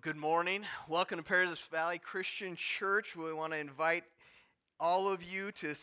Well, good morning. Welcome to Paradise Valley Christian Church. We want to invite all of you to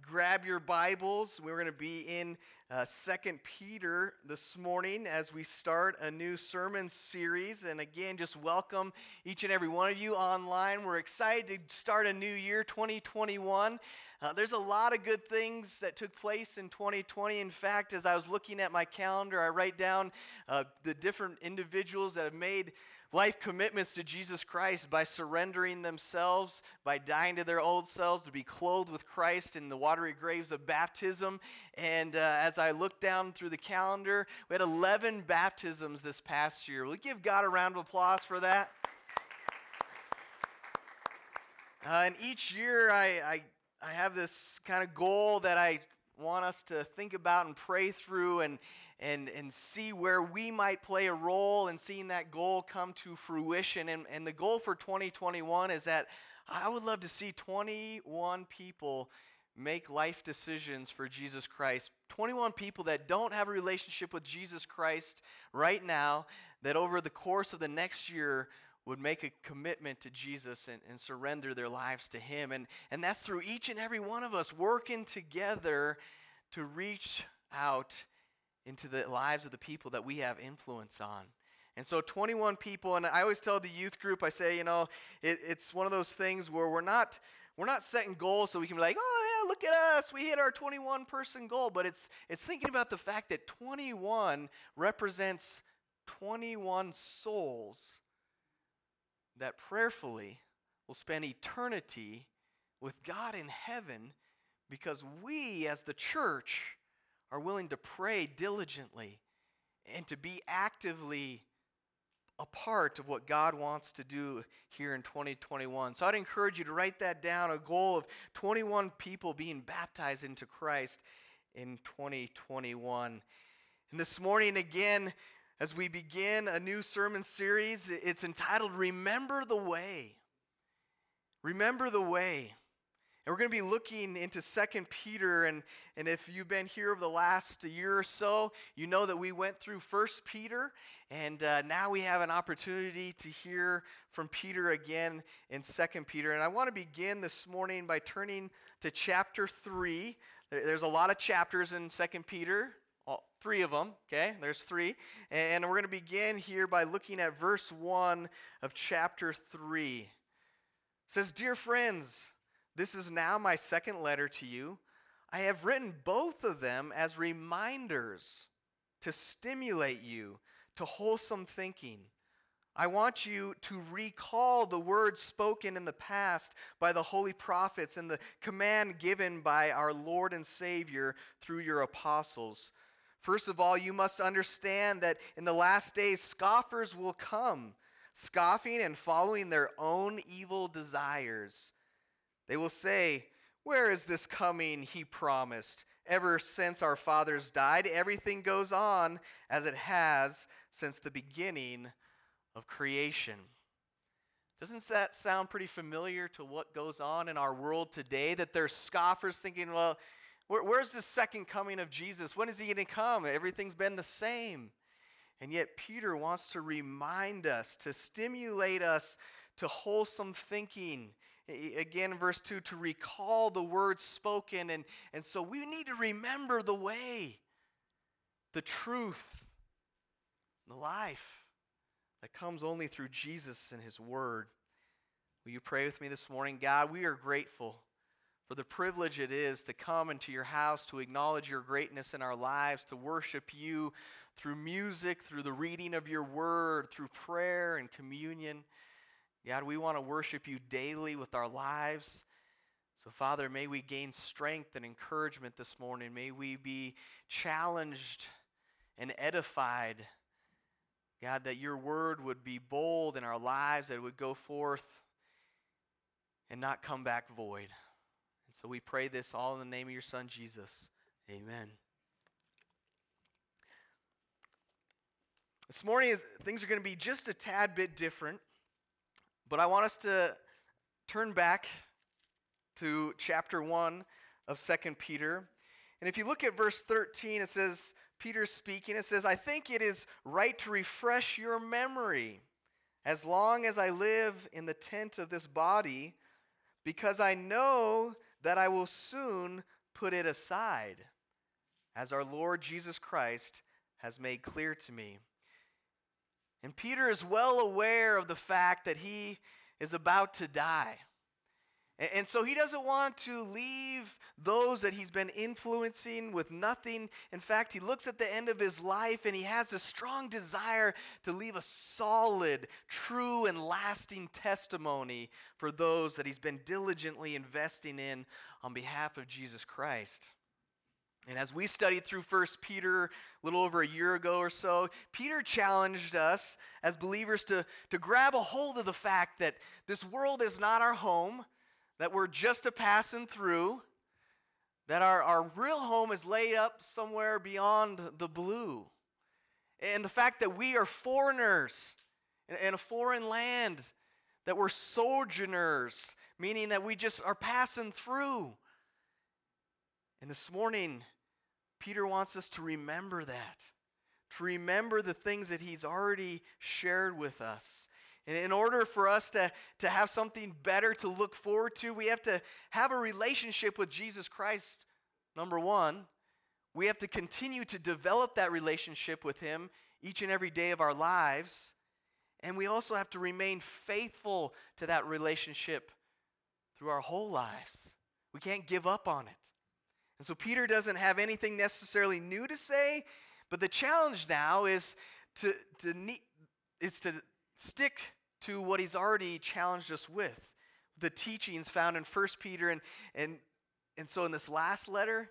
grab your Bibles. We're going to be in uh, Second Peter this morning as we start a new sermon series. And again, just welcome each and every one of you online. We're excited to start a new year, 2021. Uh, there's a lot of good things that took place in 2020. In fact, as I was looking at my calendar, I write down uh, the different individuals that have made life commitments to Jesus Christ by surrendering themselves, by dying to their old selves, to be clothed with Christ in the watery graves of baptism. And uh, as I looked down through the calendar, we had 11 baptisms this past year. Will you give God a round of applause for that? Uh, and each year I, I, I have this kind of goal that I want us to think about and pray through and, and, and see where we might play a role in seeing that goal come to fruition. And, and the goal for 2021 is that I would love to see 21 people make life decisions for Jesus Christ. 21 people that don't have a relationship with Jesus Christ right now, that over the course of the next year would make a commitment to Jesus and, and surrender their lives to Him. And, and that's through each and every one of us working together to reach out into the lives of the people that we have influence on. And so 21 people, and I always tell the youth group, I say, you know, it, it's one of those things where we're not we're not setting goals so we can be like, oh yeah, look at us, we hit our 21 person goal. But it's it's thinking about the fact that 21 represents 21 souls that prayerfully will spend eternity with God in heaven because we as the church are willing to pray diligently and to be actively a part of what God wants to do here in 2021. So I'd encourage you to write that down a goal of 21 people being baptized into Christ in 2021. And this morning, again, as we begin a new sermon series, it's entitled Remember the Way. Remember the Way. And we're going to be looking into Second Peter. And, and if you've been here over the last year or so, you know that we went through First Peter. And uh, now we have an opportunity to hear from Peter again in Second Peter. And I want to begin this morning by turning to chapter 3. There's a lot of chapters in Second Peter. All, three of them, okay? There's three. And we're going to begin here by looking at verse 1 of chapter 3. It says, Dear friends, this is now my second letter to you. I have written both of them as reminders to stimulate you to wholesome thinking. I want you to recall the words spoken in the past by the holy prophets and the command given by our Lord and Savior through your apostles. First of all, you must understand that in the last days, scoffers will come, scoffing and following their own evil desires. They will say, Where is this coming he promised? Ever since our fathers died, everything goes on as it has since the beginning of creation. Doesn't that sound pretty familiar to what goes on in our world today? That there's scoffers thinking, well, where, where's the second coming of Jesus? When is he going to come? Everything's been the same. And yet, Peter wants to remind us, to stimulate us to wholesome thinking. Again, verse 2, to recall the words spoken. And, and so we need to remember the way, the truth, the life that comes only through Jesus and His Word. Will you pray with me this morning? God, we are grateful for the privilege it is to come into your house, to acknowledge your greatness in our lives, to worship you through music, through the reading of your word, through prayer and communion. God, we want to worship you daily with our lives. So, Father, may we gain strength and encouragement this morning. May we be challenged and edified. God, that your word would be bold in our lives, that it would go forth and not come back void. And so we pray this all in the name of your Son, Jesus. Amen. This morning, is, things are going to be just a tad bit different. But I want us to turn back to chapter 1 of 2 Peter. And if you look at verse 13, it says, Peter speaking, it says, I think it is right to refresh your memory as long as I live in the tent of this body, because I know that I will soon put it aside, as our Lord Jesus Christ has made clear to me. And Peter is well aware of the fact that he is about to die. And so he doesn't want to leave those that he's been influencing with nothing. In fact, he looks at the end of his life and he has a strong desire to leave a solid, true, and lasting testimony for those that he's been diligently investing in on behalf of Jesus Christ. And as we studied through 1 Peter a little over a year ago or so, Peter challenged us as believers to, to grab a hold of the fact that this world is not our home, that we're just a passing through, that our, our real home is laid up somewhere beyond the blue. And the fact that we are foreigners in, in a foreign land, that we're sojourners, meaning that we just are passing through. And this morning, Peter wants us to remember that, to remember the things that he's already shared with us. And in order for us to, to have something better to look forward to, we have to have a relationship with Jesus Christ, number one. We have to continue to develop that relationship with Him each and every day of our lives. And we also have to remain faithful to that relationship through our whole lives. We can't give up on it. And so Peter doesn't have anything necessarily new to say, but the challenge now is to, to is to stick to what he's already challenged us with the teachings found in 1 Peter. And, and, and so in this last letter,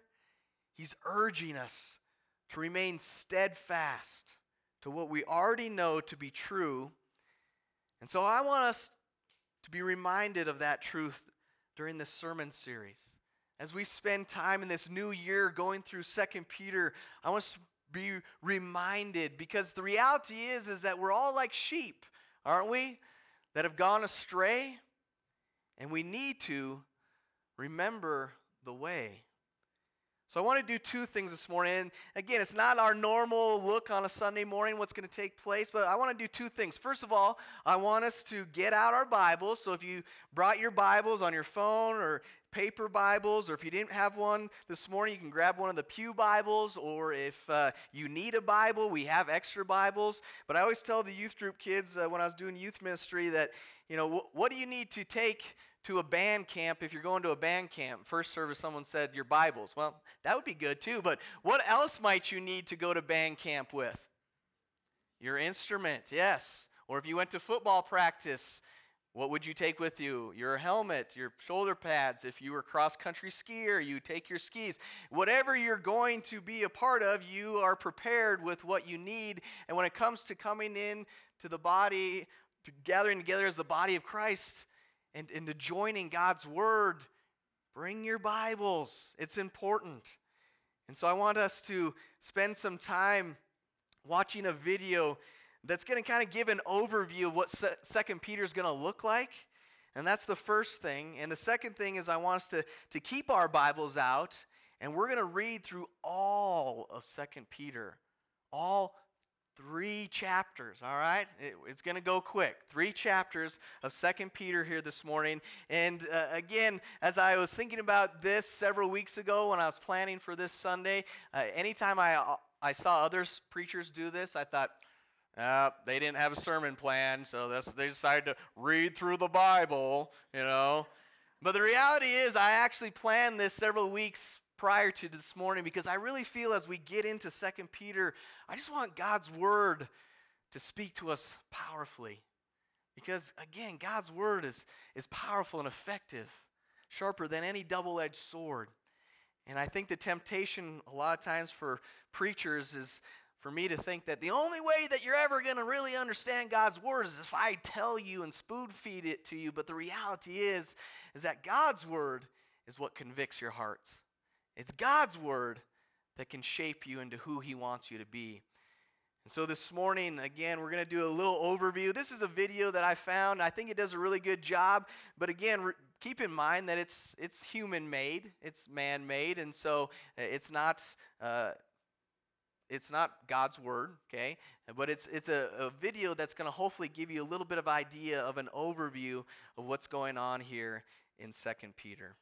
he's urging us to remain steadfast to what we already know to be true. And so I want us to be reminded of that truth during this sermon series. As we spend time in this new year going through Second Peter, I want us to be reminded because the reality is is that we're all like sheep, aren't we? That have gone astray, and we need to remember the way. So I want to do two things this morning. And again, it's not our normal look on a Sunday morning what's going to take place, but I want to do two things. First of all, I want us to get out our Bibles. So if you brought your Bibles on your phone or paper Bibles, or if you didn't have one this morning, you can grab one of the Pew Bibles, or if uh, you need a Bible, we have extra Bibles. But I always tell the youth group kids uh, when I was doing youth ministry that, you know, wh- what do you need to take to a band camp if you're going to a band camp. First service, someone said your Bibles. Well, that would be good too, but what else might you need to go to band camp with? Your instrument, yes. Or if you went to football practice, what would you take with you? Your helmet, your shoulder pads. If you were cross country skier, you take your skis. Whatever you're going to be a part of, you are prepared with what you need. And when it comes to coming in to the body, to gathering together as the body of Christ, and, and to joining God's Word, bring your Bibles. It's important. And so I want us to spend some time watching a video that's going to kind of give an overview of what Second Peter is going to look like. And that's the first thing. And the second thing is I want us to, to keep our Bibles out, and we're going to read through all of Second Peter, all three chapters all right? It, it's going to go quick. Three chapters of second peter here this morning. And uh, again as i was thinking about this several weeks ago when i was planning for this sunday uh, anytime i i saw other preachers do this i thought uh, they didn't have a sermon plan so they decided to read through the bible you know? But the reality is i actually planned this several weeks prior to this morning because I really feel as we get into Second Peter, I just want God's word to speak to us powerfully. Because again, God's word is, is powerful and effective, sharper than any double edged sword. And I think the temptation a lot of times for preachers is for me to think that the only way that you're ever going to really understand God's word is if I tell you and spoon feed it to you. But the reality is, is that God's word is what convicts your hearts. It's God's word that can shape you into who He wants you to be. And so this morning, again, we're going to do a little overview. This is a video that I found. I think it does a really good job. But again, re- keep in mind that it's, it's human made, it's man made. And so uh, it's not. Uh, it's not God's word, okay? But it's, it's a, a video that's going to hopefully give you a little bit of idea of an overview of what's going on here in 2 Peter.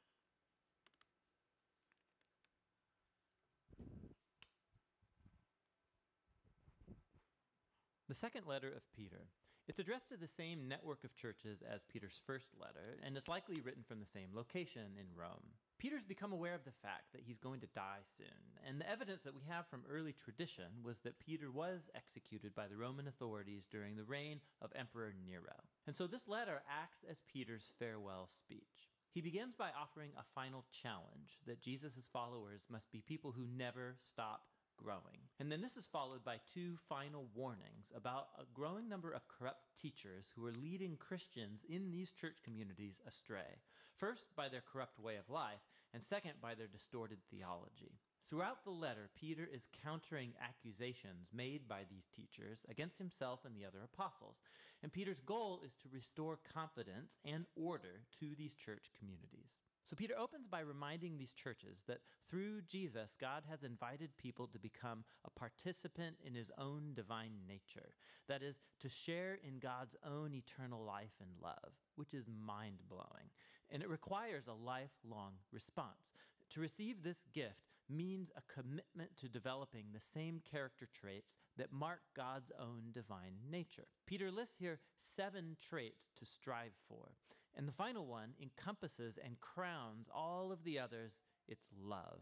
The second letter of Peter. It's addressed to the same network of churches as Peter's first letter, and it's likely written from the same location in Rome. Peter's become aware of the fact that he's going to die soon, and the evidence that we have from early tradition was that Peter was executed by the Roman authorities during the reign of Emperor Nero. And so this letter acts as Peter's farewell speech. He begins by offering a final challenge that Jesus' followers must be people who never stop growing. And then this is followed by two final warnings about a growing number of corrupt teachers who are leading Christians in these church communities astray. First, by their corrupt way of life, and second, by their distorted theology. Throughout the letter, Peter is countering accusations made by these teachers against himself and the other apostles. And Peter's goal is to restore confidence and order to these church communities. So Peter opens by reminding these churches that through Jesus, God has invited people to become a participant in his own divine nature. That is, to share in God's own eternal life and love, which is mind blowing. And it requires a lifelong response. To receive this gift means a commitment to developing the same character traits that mark God's own divine nature. Peter lists here seven traits to strive for. And the final one encompasses and crowns all of the others. It's love,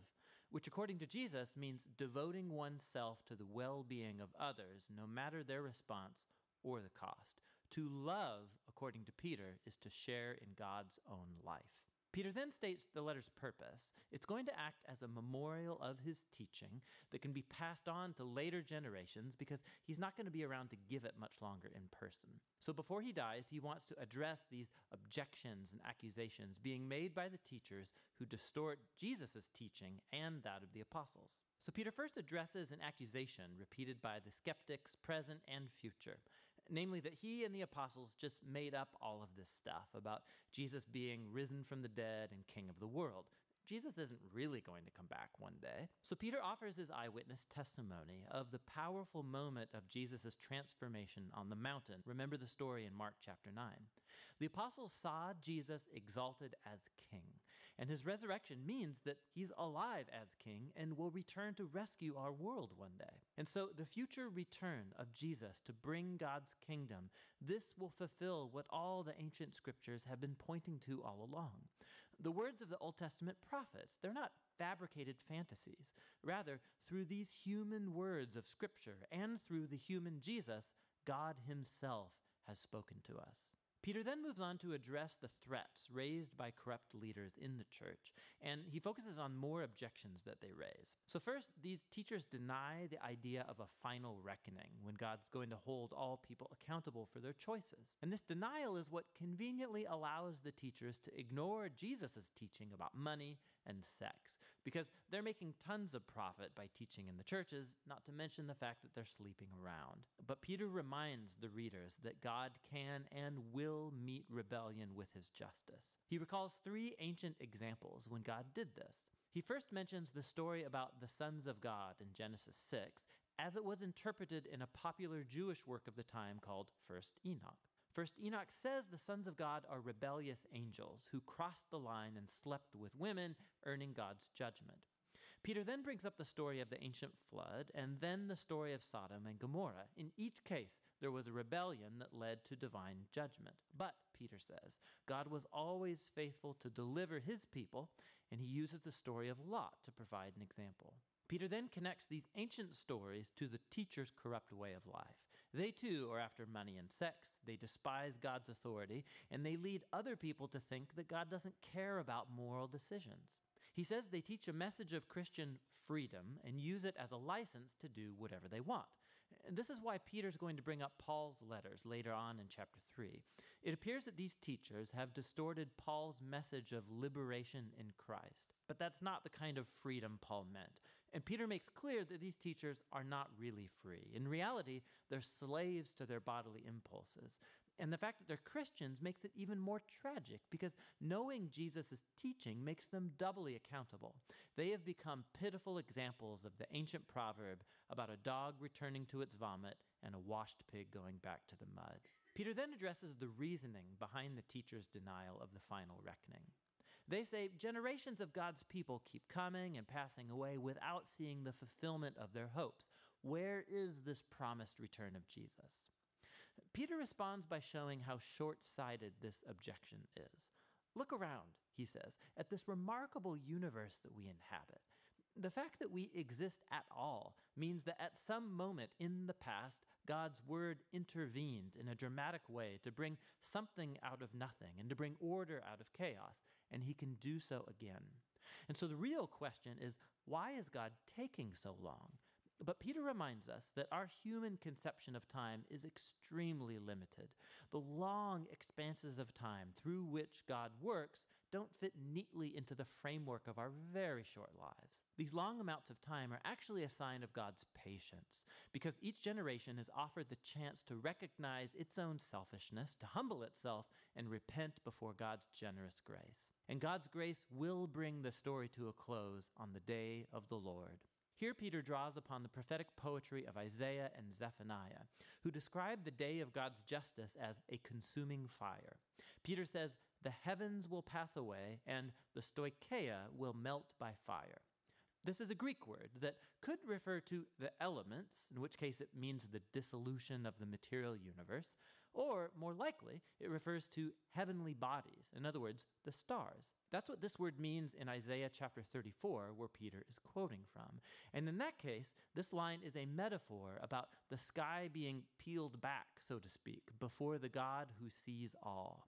which according to Jesus means devoting oneself to the well being of others, no matter their response or the cost. To love, according to Peter, is to share in God's own life. Peter then states the letter's purpose. It's going to act as a memorial of his teaching that can be passed on to later generations because he's not going to be around to give it much longer in person. So before he dies, he wants to address these objections and accusations being made by the teachers who distort Jesus' teaching and that of the apostles. So Peter first addresses an accusation repeated by the skeptics, present and future namely that he and the apostles just made up all of this stuff about Jesus being risen from the dead and king of the world. Jesus isn't really going to come back one day. So Peter offers his eyewitness testimony of the powerful moment of Jesus' transformation on the mountain. Remember the story in Mark chapter 9. The apostles saw Jesus exalted as king, and his resurrection means that he's alive as king and will return to rescue our world one day. And so the future return of Jesus to bring God's kingdom, this will fulfill what all the ancient scriptures have been pointing to all along. The words of the Old Testament prophets, they're not fabricated fantasies. Rather, through these human words of scripture and through the human Jesus, God himself has spoken to us. Peter then moves on to address the threats raised by corrupt leaders in the church, and he focuses on more objections that they raise. So, first, these teachers deny the idea of a final reckoning when God's going to hold all people accountable for their choices. And this denial is what conveniently allows the teachers to ignore Jesus' teaching about money and sex, because they're making tons of profit by teaching in the churches, not to mention the fact that they're sleeping around. But Peter reminds the readers that God can and will meet rebellion with his justice. He recalls three ancient examples when God did this. He first mentions the story about the sons of God in Genesis 6, as it was interpreted in a popular Jewish work of the time called First Enoch. First, Enoch says the sons of God are rebellious angels who crossed the line and slept with women, earning God's judgment. Peter then brings up the story of the ancient flood and then the story of Sodom and Gomorrah. In each case, there was a rebellion that led to divine judgment. But, Peter says, God was always faithful to deliver his people, and he uses the story of Lot to provide an example. Peter then connects these ancient stories to the teacher's corrupt way of life. They too are after money and sex. They despise God's authority, and they lead other people to think that God doesn't care about moral decisions. He says they teach a message of Christian freedom and use it as a license to do whatever they want. And this is why Peter's going to bring up Paul's letters later on in chapter 3. It appears that these teachers have distorted Paul's message of liberation in Christ, but that's not the kind of freedom Paul meant. And Peter makes clear that these teachers are not really free. In reality, they're slaves to their bodily impulses. And the fact that they're Christians makes it even more tragic because knowing Jesus' teaching makes them doubly accountable. They have become pitiful examples of the ancient proverb about a dog returning to its vomit and a washed pig going back to the mud. Peter then addresses the reasoning behind the teacher's denial of the final reckoning. They say generations of God's people keep coming and passing away without seeing the fulfillment of their hopes. Where is this promised return of Jesus? Peter responds by showing how short sighted this objection is. Look around, he says, at this remarkable universe that we inhabit. The fact that we exist at all means that at some moment in the past, God's word intervened in a dramatic way to bring something out of nothing and to bring order out of chaos, and he can do so again. And so the real question is why is God taking so long? But Peter reminds us that our human conception of time is extremely limited. The long expanses of time through which God works don't fit neatly into the framework of our very short lives. These long amounts of time are actually a sign of God's patience, because each generation is offered the chance to recognize its own selfishness, to humble itself, and repent before God's generous grace. And God's grace will bring the story to a close on the day of the Lord. Here, Peter draws upon the prophetic poetry of Isaiah and Zephaniah, who describe the day of God's justice as a consuming fire. Peter says, The heavens will pass away, and the stoicheia will melt by fire. This is a Greek word that could refer to the elements, in which case it means the dissolution of the material universe, or more likely, it refers to heavenly bodies, in other words, the stars. That's what this word means in Isaiah chapter 34, where Peter is quoting from. And in that case, this line is a metaphor about the sky being peeled back, so to speak, before the God who sees all.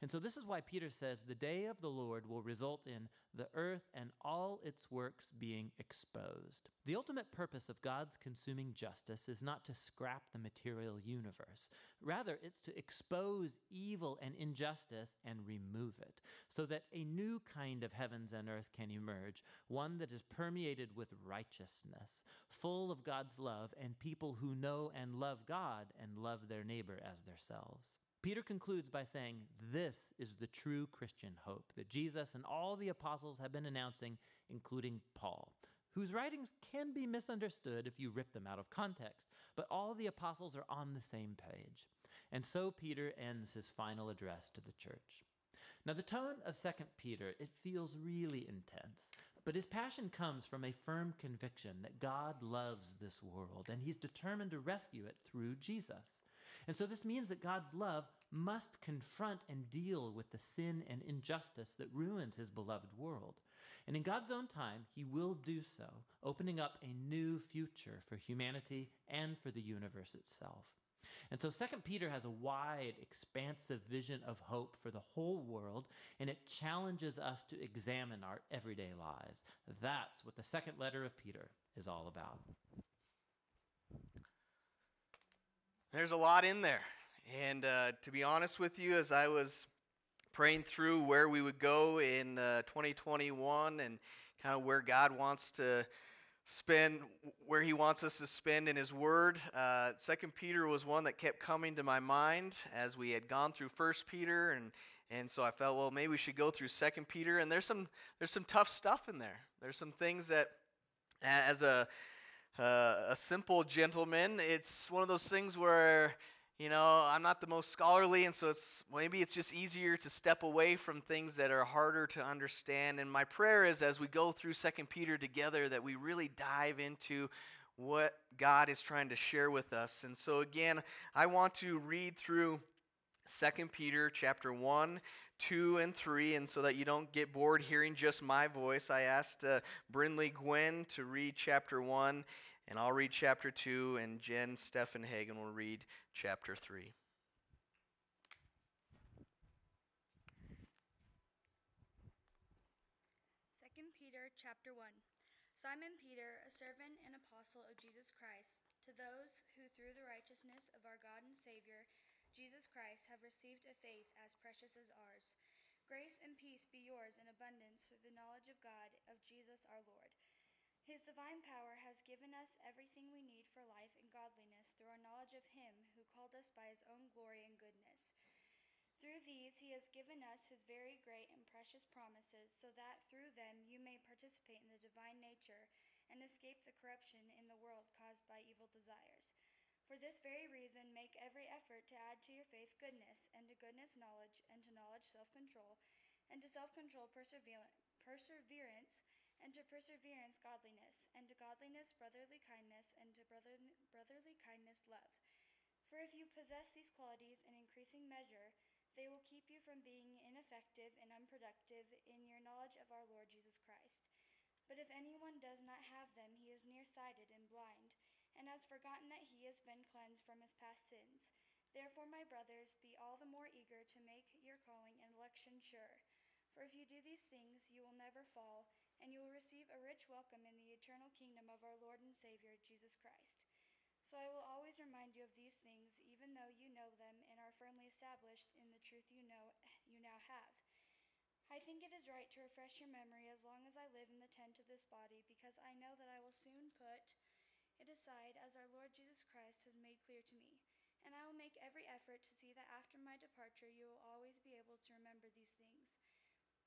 And so this is why Peter says the day of the Lord will result in the earth and all its works being exposed. The ultimate purpose of God's consuming justice is not to scrap the material universe. Rather, it's to expose evil and injustice and remove it, so that a new kind of heavens and earth can emerge, one that is permeated with righteousness, full of God's love, and people who know and love God and love their neighbor as themselves. Peter concludes by saying, This is the true Christian hope that Jesus and all the apostles have been announcing, including Paul, whose writings can be misunderstood if you rip them out of context, but all the apostles are on the same page. And so Peter ends his final address to the church. Now, the tone of 2 Peter, it feels really intense, but his passion comes from a firm conviction that God loves this world and he's determined to rescue it through Jesus. And so this means that God's love must confront and deal with the sin and injustice that ruins his beloved world. And in God's own time, he will do so, opening up a new future for humanity and for the universe itself. And so 2 Peter has a wide, expansive vision of hope for the whole world, and it challenges us to examine our everyday lives. That's what the second letter of Peter is all about. There's a lot in there. And uh, to be honest with you, as I was praying through where we would go in uh, 2021 and kind of where God wants to spend, where He wants us to spend in His Word, uh, Second Peter was one that kept coming to my mind as we had gone through First Peter, and and so I felt, well, maybe we should go through Second Peter. And there's some there's some tough stuff in there. There's some things that, as a uh, a simple gentleman. It's one of those things where, you know, I'm not the most scholarly, and so it's maybe it's just easier to step away from things that are harder to understand. And my prayer is as we go through Second Peter together that we really dive into what God is trying to share with us. And so again, I want to read through Second Peter chapter 1, 2, and 3. And so that you don't get bored hearing just my voice, I asked uh, Brinley Gwen to read chapter 1 and I'll read chapter 2, and Jen Stephen Hagen will read chapter 3. Second Peter chapter 1 Simon Peter, a servant and apostle of Jesus Christ, to those who through the righteousness of our God and Savior, Jesus Christ, have received a faith as precious as ours. Grace and peace be yours in abundance through the knowledge of God, of Jesus our Lord. His divine power has given us everything we need for life and godliness through our knowledge of Him who called us by His own glory and goodness. Through these, He has given us His very great and precious promises, so that through them you may participate in the divine nature and escape the corruption in the world caused by evil desires. For this very reason, make every effort to add to your faith goodness, and to goodness knowledge, and to knowledge self control, and to self control perseverance and to perseverance godliness, and to godliness brotherly kindness, and to brother, brotherly kindness love. For if you possess these qualities in increasing measure, they will keep you from being ineffective and unproductive in your knowledge of our Lord Jesus Christ. But if anyone does not have them, he is nearsighted and blind, and has forgotten that he has been cleansed from his past sins. Therefore, my brothers, be all the more eager to make your calling and election sure. For if you do these things, you will never fall and you will receive a rich welcome in the eternal kingdom of our Lord and Savior, Jesus Christ. So I will always remind you of these things, even though you know them and are firmly established in the truth you know you now have. I think it is right to refresh your memory as long as I live in the tent of this body, because I know that I will soon put it aside, as our Lord Jesus Christ has made clear to me. And I will make every effort to see that after my departure you will always be able to remember these things.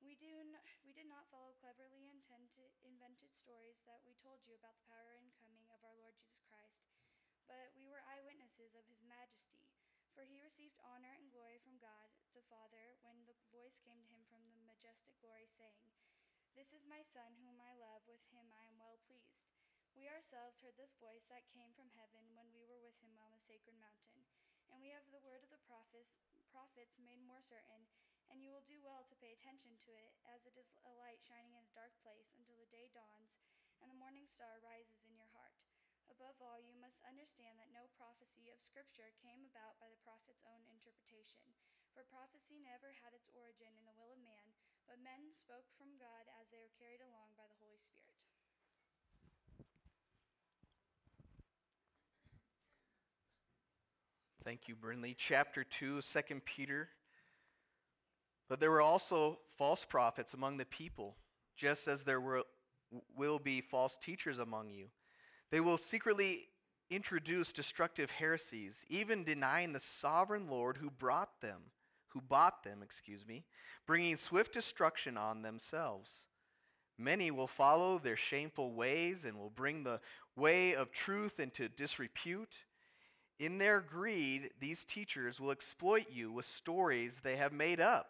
We, do we did not follow cleverly invented stories that we told you about the power and coming of our Lord Jesus Christ, but we were eyewitnesses of his majesty. For he received honor and glory from God the Father when the voice came to him from the majestic glory, saying, This is my Son, whom I love, with him I am well pleased. We ourselves heard this voice that came from heaven when we were with him on the sacred mountain. And we have the word of the prophets, prophets made more certain and you will do well to pay attention to it, as it is a light shining in a dark place until the day dawns and the morning star rises in your heart. Above all, you must understand that no prophecy of Scripture came about by the prophet's own interpretation. For prophecy never had its origin in the will of man, but men spoke from God as they were carried along by the Holy Spirit. Thank you, Brinley. Chapter 2, 2 Peter but there were also false prophets among the people, just as there were, will be false teachers among you. They will secretly introduce destructive heresies, even denying the sovereign Lord who brought them, who bought them, excuse me, bringing swift destruction on themselves. Many will follow their shameful ways and will bring the way of truth into disrepute. In their greed, these teachers will exploit you with stories they have made up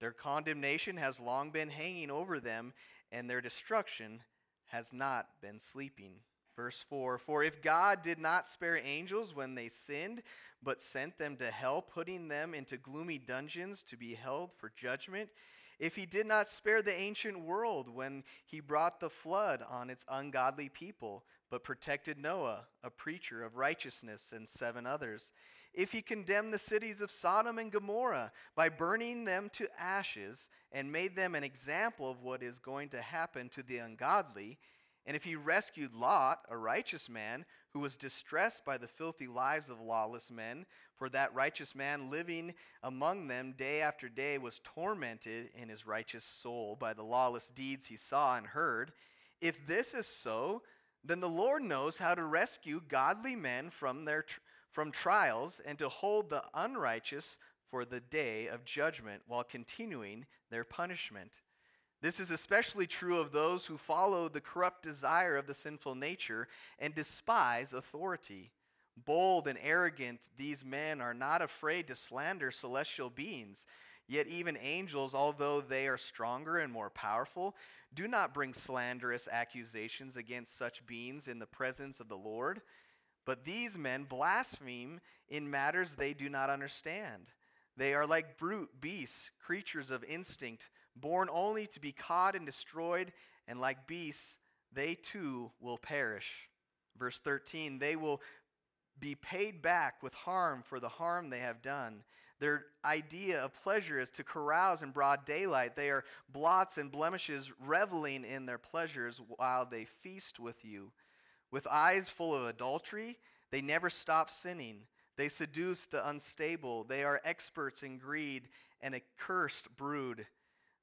their condemnation has long been hanging over them, and their destruction has not been sleeping. Verse 4 For if God did not spare angels when they sinned, but sent them to hell, putting them into gloomy dungeons to be held for judgment, if he did not spare the ancient world when he brought the flood on its ungodly people, but protected Noah, a preacher of righteousness, and seven others, if he condemned the cities of Sodom and Gomorrah by burning them to ashes and made them an example of what is going to happen to the ungodly, and if he rescued Lot, a righteous man, who was distressed by the filthy lives of lawless men, for that righteous man living among them day after day was tormented in his righteous soul by the lawless deeds he saw and heard, if this is so, then the Lord knows how to rescue godly men from their from trials and to hold the unrighteous for the day of judgment while continuing their punishment. This is especially true of those who follow the corrupt desire of the sinful nature and despise authority. Bold and arrogant, these men are not afraid to slander celestial beings. Yet, even angels, although they are stronger and more powerful, do not bring slanderous accusations against such beings in the presence of the Lord. But these men blaspheme in matters they do not understand. They are like brute beasts, creatures of instinct, born only to be caught and destroyed, and like beasts, they too will perish. Verse 13 They will be paid back with harm for the harm they have done. Their idea of pleasure is to carouse in broad daylight. They are blots and blemishes, reveling in their pleasures while they feast with you. With eyes full of adultery, they never stop sinning. They seduce the unstable. They are experts in greed and a cursed brood.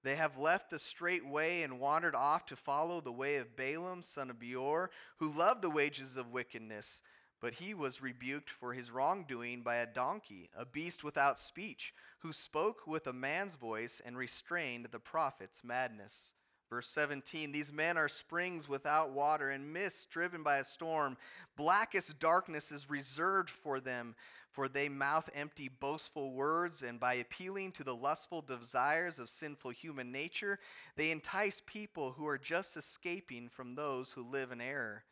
They have left the straight way and wandered off to follow the way of Balaam, son of Beor, who loved the wages of wickedness. But he was rebuked for his wrongdoing by a donkey, a beast without speech, who spoke with a man's voice and restrained the prophet's madness. Verse 17 These men are springs without water and mists driven by a storm. Blackest darkness is reserved for them, for they mouth empty, boastful words, and by appealing to the lustful desires of sinful human nature, they entice people who are just escaping from those who live in error.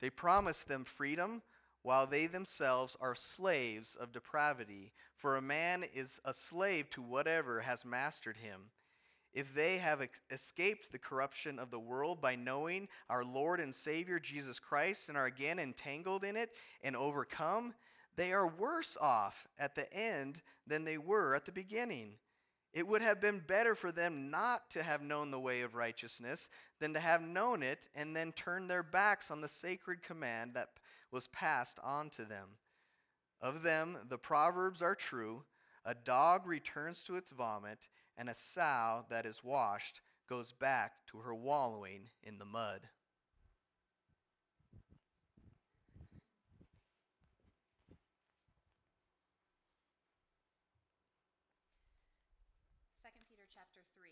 They promise them freedom while they themselves are slaves of depravity. For a man is a slave to whatever has mastered him. If they have escaped the corruption of the world by knowing our Lord and Savior Jesus Christ and are again entangled in it and overcome, they are worse off at the end than they were at the beginning. It would have been better for them not to have known the way of righteousness than to have known it and then turn their backs on the sacred command that was passed on to them. Of them, the Proverbs are true a dog returns to its vomit, and a sow that is washed goes back to her wallowing in the mud. Second Peter chapter 3,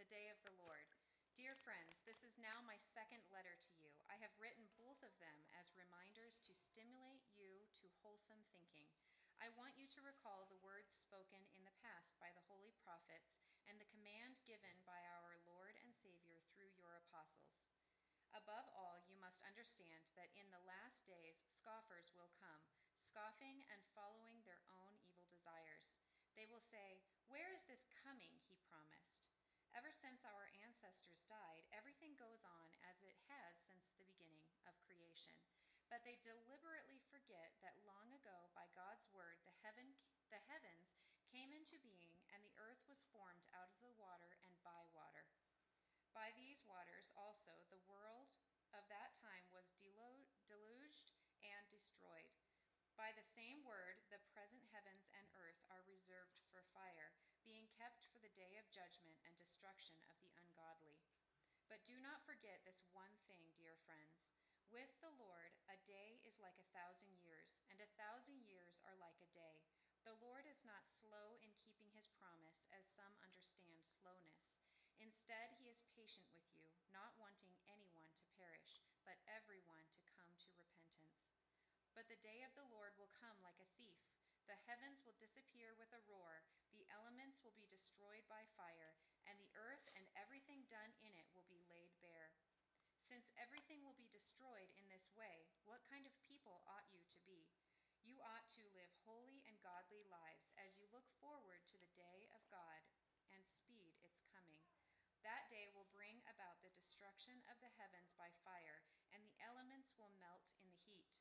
the day of the Lord. Dear friends, this is now my second letter to you. I have written both of them as reminders to stimulate you to wholesome thinking. I want you to recall the words spoken in the past by the holy prophets and the command given by our Lord and Savior through your apostles. Above all, you must understand that in the last days scoffers will come, scoffing and following their own evil desires. They will say, Where is this coming he promised? Ever since our ancestors died, everything goes on as it has since the beginning of creation. But they deliberately forget that long ago, by God's word, the, heaven, the heavens came into being, and the earth was formed out of the water and by water. By these waters also the world of that time was deluged and destroyed. By the same word, the present heavens and earth are reserved for fire, being kept for the day of judgment and destruction of the ungodly. But do not forget this one thing, dear friends. With the Lord, a day is like a thousand years, and a thousand years are like a day. The Lord is not slow in keeping his promise, as some understand slowness. Instead, he is patient with you, not wanting anyone to perish, but everyone to come to repentance. But the day of the Lord will come like a thief. The heavens will disappear with a roar, the elements will be destroyed by fire, and the earth and everything done in it will be laid bare. Since everything will be destroyed in this way, what kind of people ought you to be? You ought to live holy and godly lives as you look forward to the day of God and speed its coming. That day will bring about the destruction of the heavens by fire, and the elements will melt in the heat.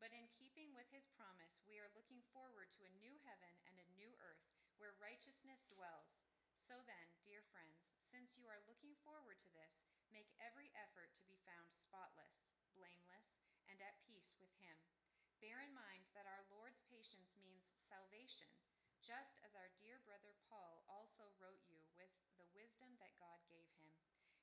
But in keeping with his promise, we are looking forward to a new heaven and a new earth where righteousness dwells. So then, dear friends, since you are looking forward to this, make every effort to be found spotless, blameless, and at peace with him. Bear in mind that our Lord's patience means salvation, just as our dear brother Paul also wrote you with the wisdom that God gave him.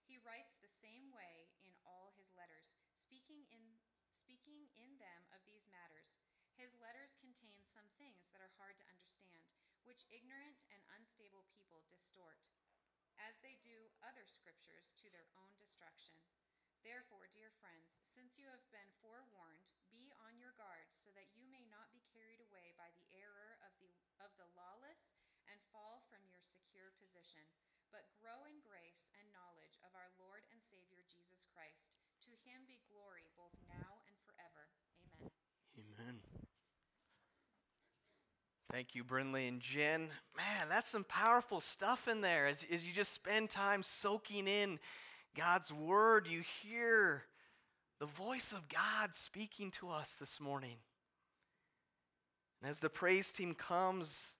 He writes the same way in all his letters, speaking in speaking in them of these matters. His letters contain some things that are hard to understand, which ignorant and unstable people distort, as they do other scriptures to their own destruction. Therefore, dear friends, since you have been forewarned, be on your guard so that you may not be carried away by the error of the, of the lawless and fall from your secure position, but grow in grace and knowledge of our Lord and Savior Jesus Christ. To him be glory both now and forever. Amen. Amen. Thank you, Brinley and Jen. Man, that's some powerful stuff in there. As, as you just spend time soaking in God's word, you hear the voice of God speaking to us this morning. And as the praise team comes,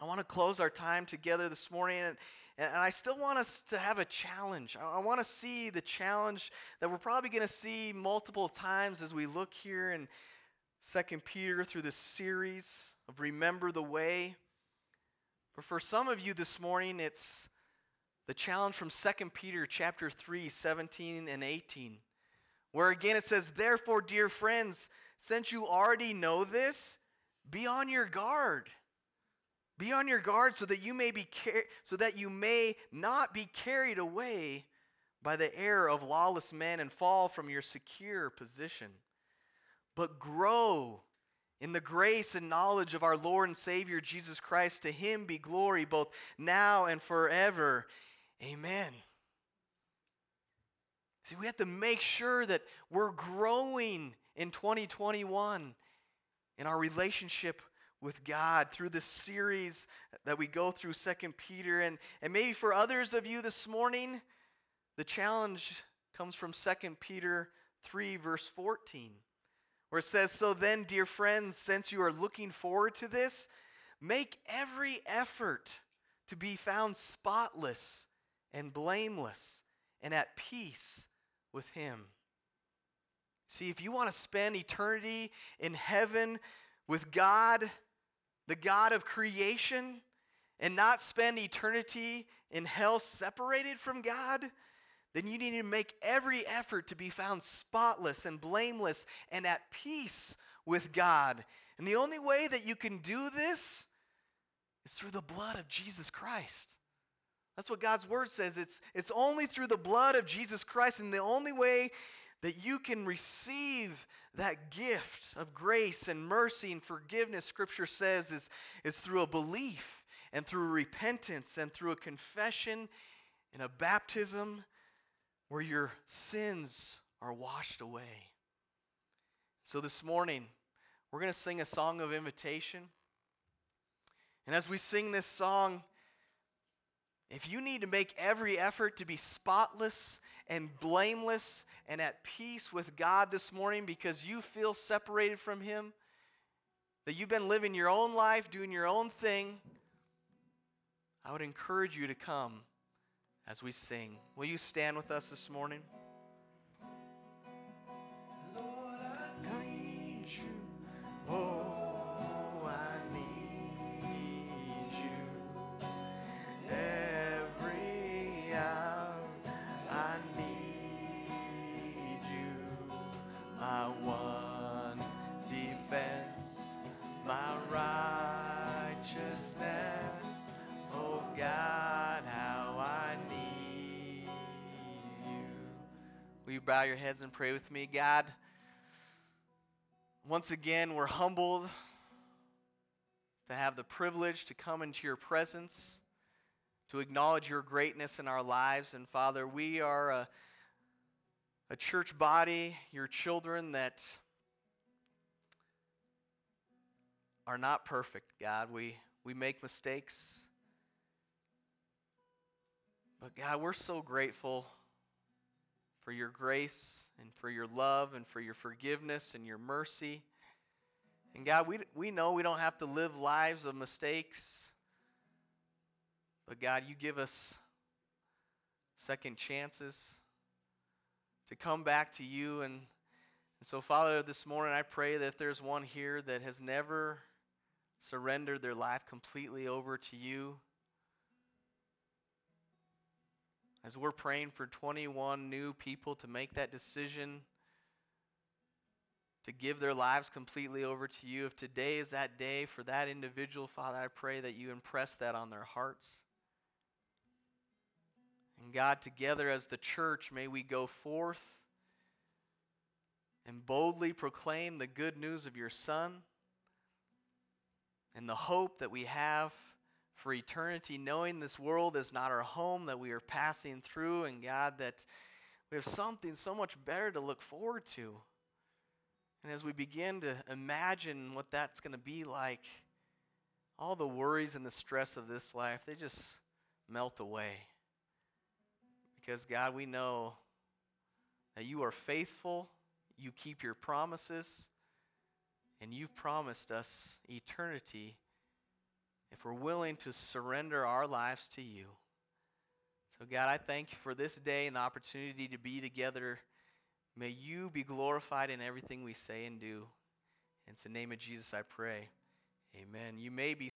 I want to close our time together this morning. And, and I still want us to have a challenge. I want to see the challenge that we're probably going to see multiple times as we look here in Second Peter through this series of Remember the Way. But for some of you this morning, it's the challenge from 2 Peter chapter 3, 17 and 18, where again it says, Therefore, dear friends, since you already know this, be on your guard. Be on your guard so that you may be car- so that you may not be carried away by the error of lawless men and fall from your secure position. But grow in the grace and knowledge of our Lord and Savior Jesus Christ. To him be glory both now and forever. Amen. See, we have to make sure that we're growing in 2021 in our relationship with God through this series that we go through Second Peter. And, and maybe for others of you this morning, the challenge comes from Second Peter 3, verse 14, where it says, So then, dear friends, since you are looking forward to this, make every effort to be found spotless and blameless and at peace with Him. See, if you want to spend eternity in heaven with God, the God of creation, and not spend eternity in hell separated from God, then you need to make every effort to be found spotless and blameless and at peace with God. And the only way that you can do this is through the blood of Jesus Christ. That's what God's word says. It's, it's only through the blood of Jesus Christ, and the only way that you can receive that gift of grace and mercy and forgiveness, Scripture says, is, is through a belief and through repentance and through a confession and a baptism where your sins are washed away. So this morning, we're going to sing a song of invitation. And as we sing this song, if you need to make every effort to be spotless and blameless and at peace with God this morning because you feel separated from Him, that you've been living your own life, doing your own thing, I would encourage you to come as we sing. Will you stand with us this morning? Bow your heads and pray with me? God, once again, we're humbled to have the privilege to come into your presence, to acknowledge your greatness in our lives. And Father, we are a, a church body, your children that are not perfect, God. We, we make mistakes. But God, we're so grateful for your grace and for your love and for your forgiveness and your mercy. And God, we, we know we don't have to live lives of mistakes. But God, you give us second chances to come back to you. And, and so, Father, this morning I pray that if there's one here that has never surrendered their life completely over to you, as we're praying for 21 new people to make that decision to give their lives completely over to you, if today is that day for that individual, Father, I pray that you impress that on their hearts. And God, together as the church, may we go forth and boldly proclaim the good news of your Son and the hope that we have for eternity, knowing this world is not our home, that we are passing through, and God, that we have something so much better to look forward to. And as we begin to imagine what that's going to be like, all the worries and the stress of this life, they just melt away. Because, God, we know that you are faithful, you keep your promises, and you've promised us eternity if we're willing to surrender our lives to you. So, God, I thank you for this day and the opportunity to be together. May you be glorified in everything we say and do. In the name of Jesus, I pray. Amen. You may be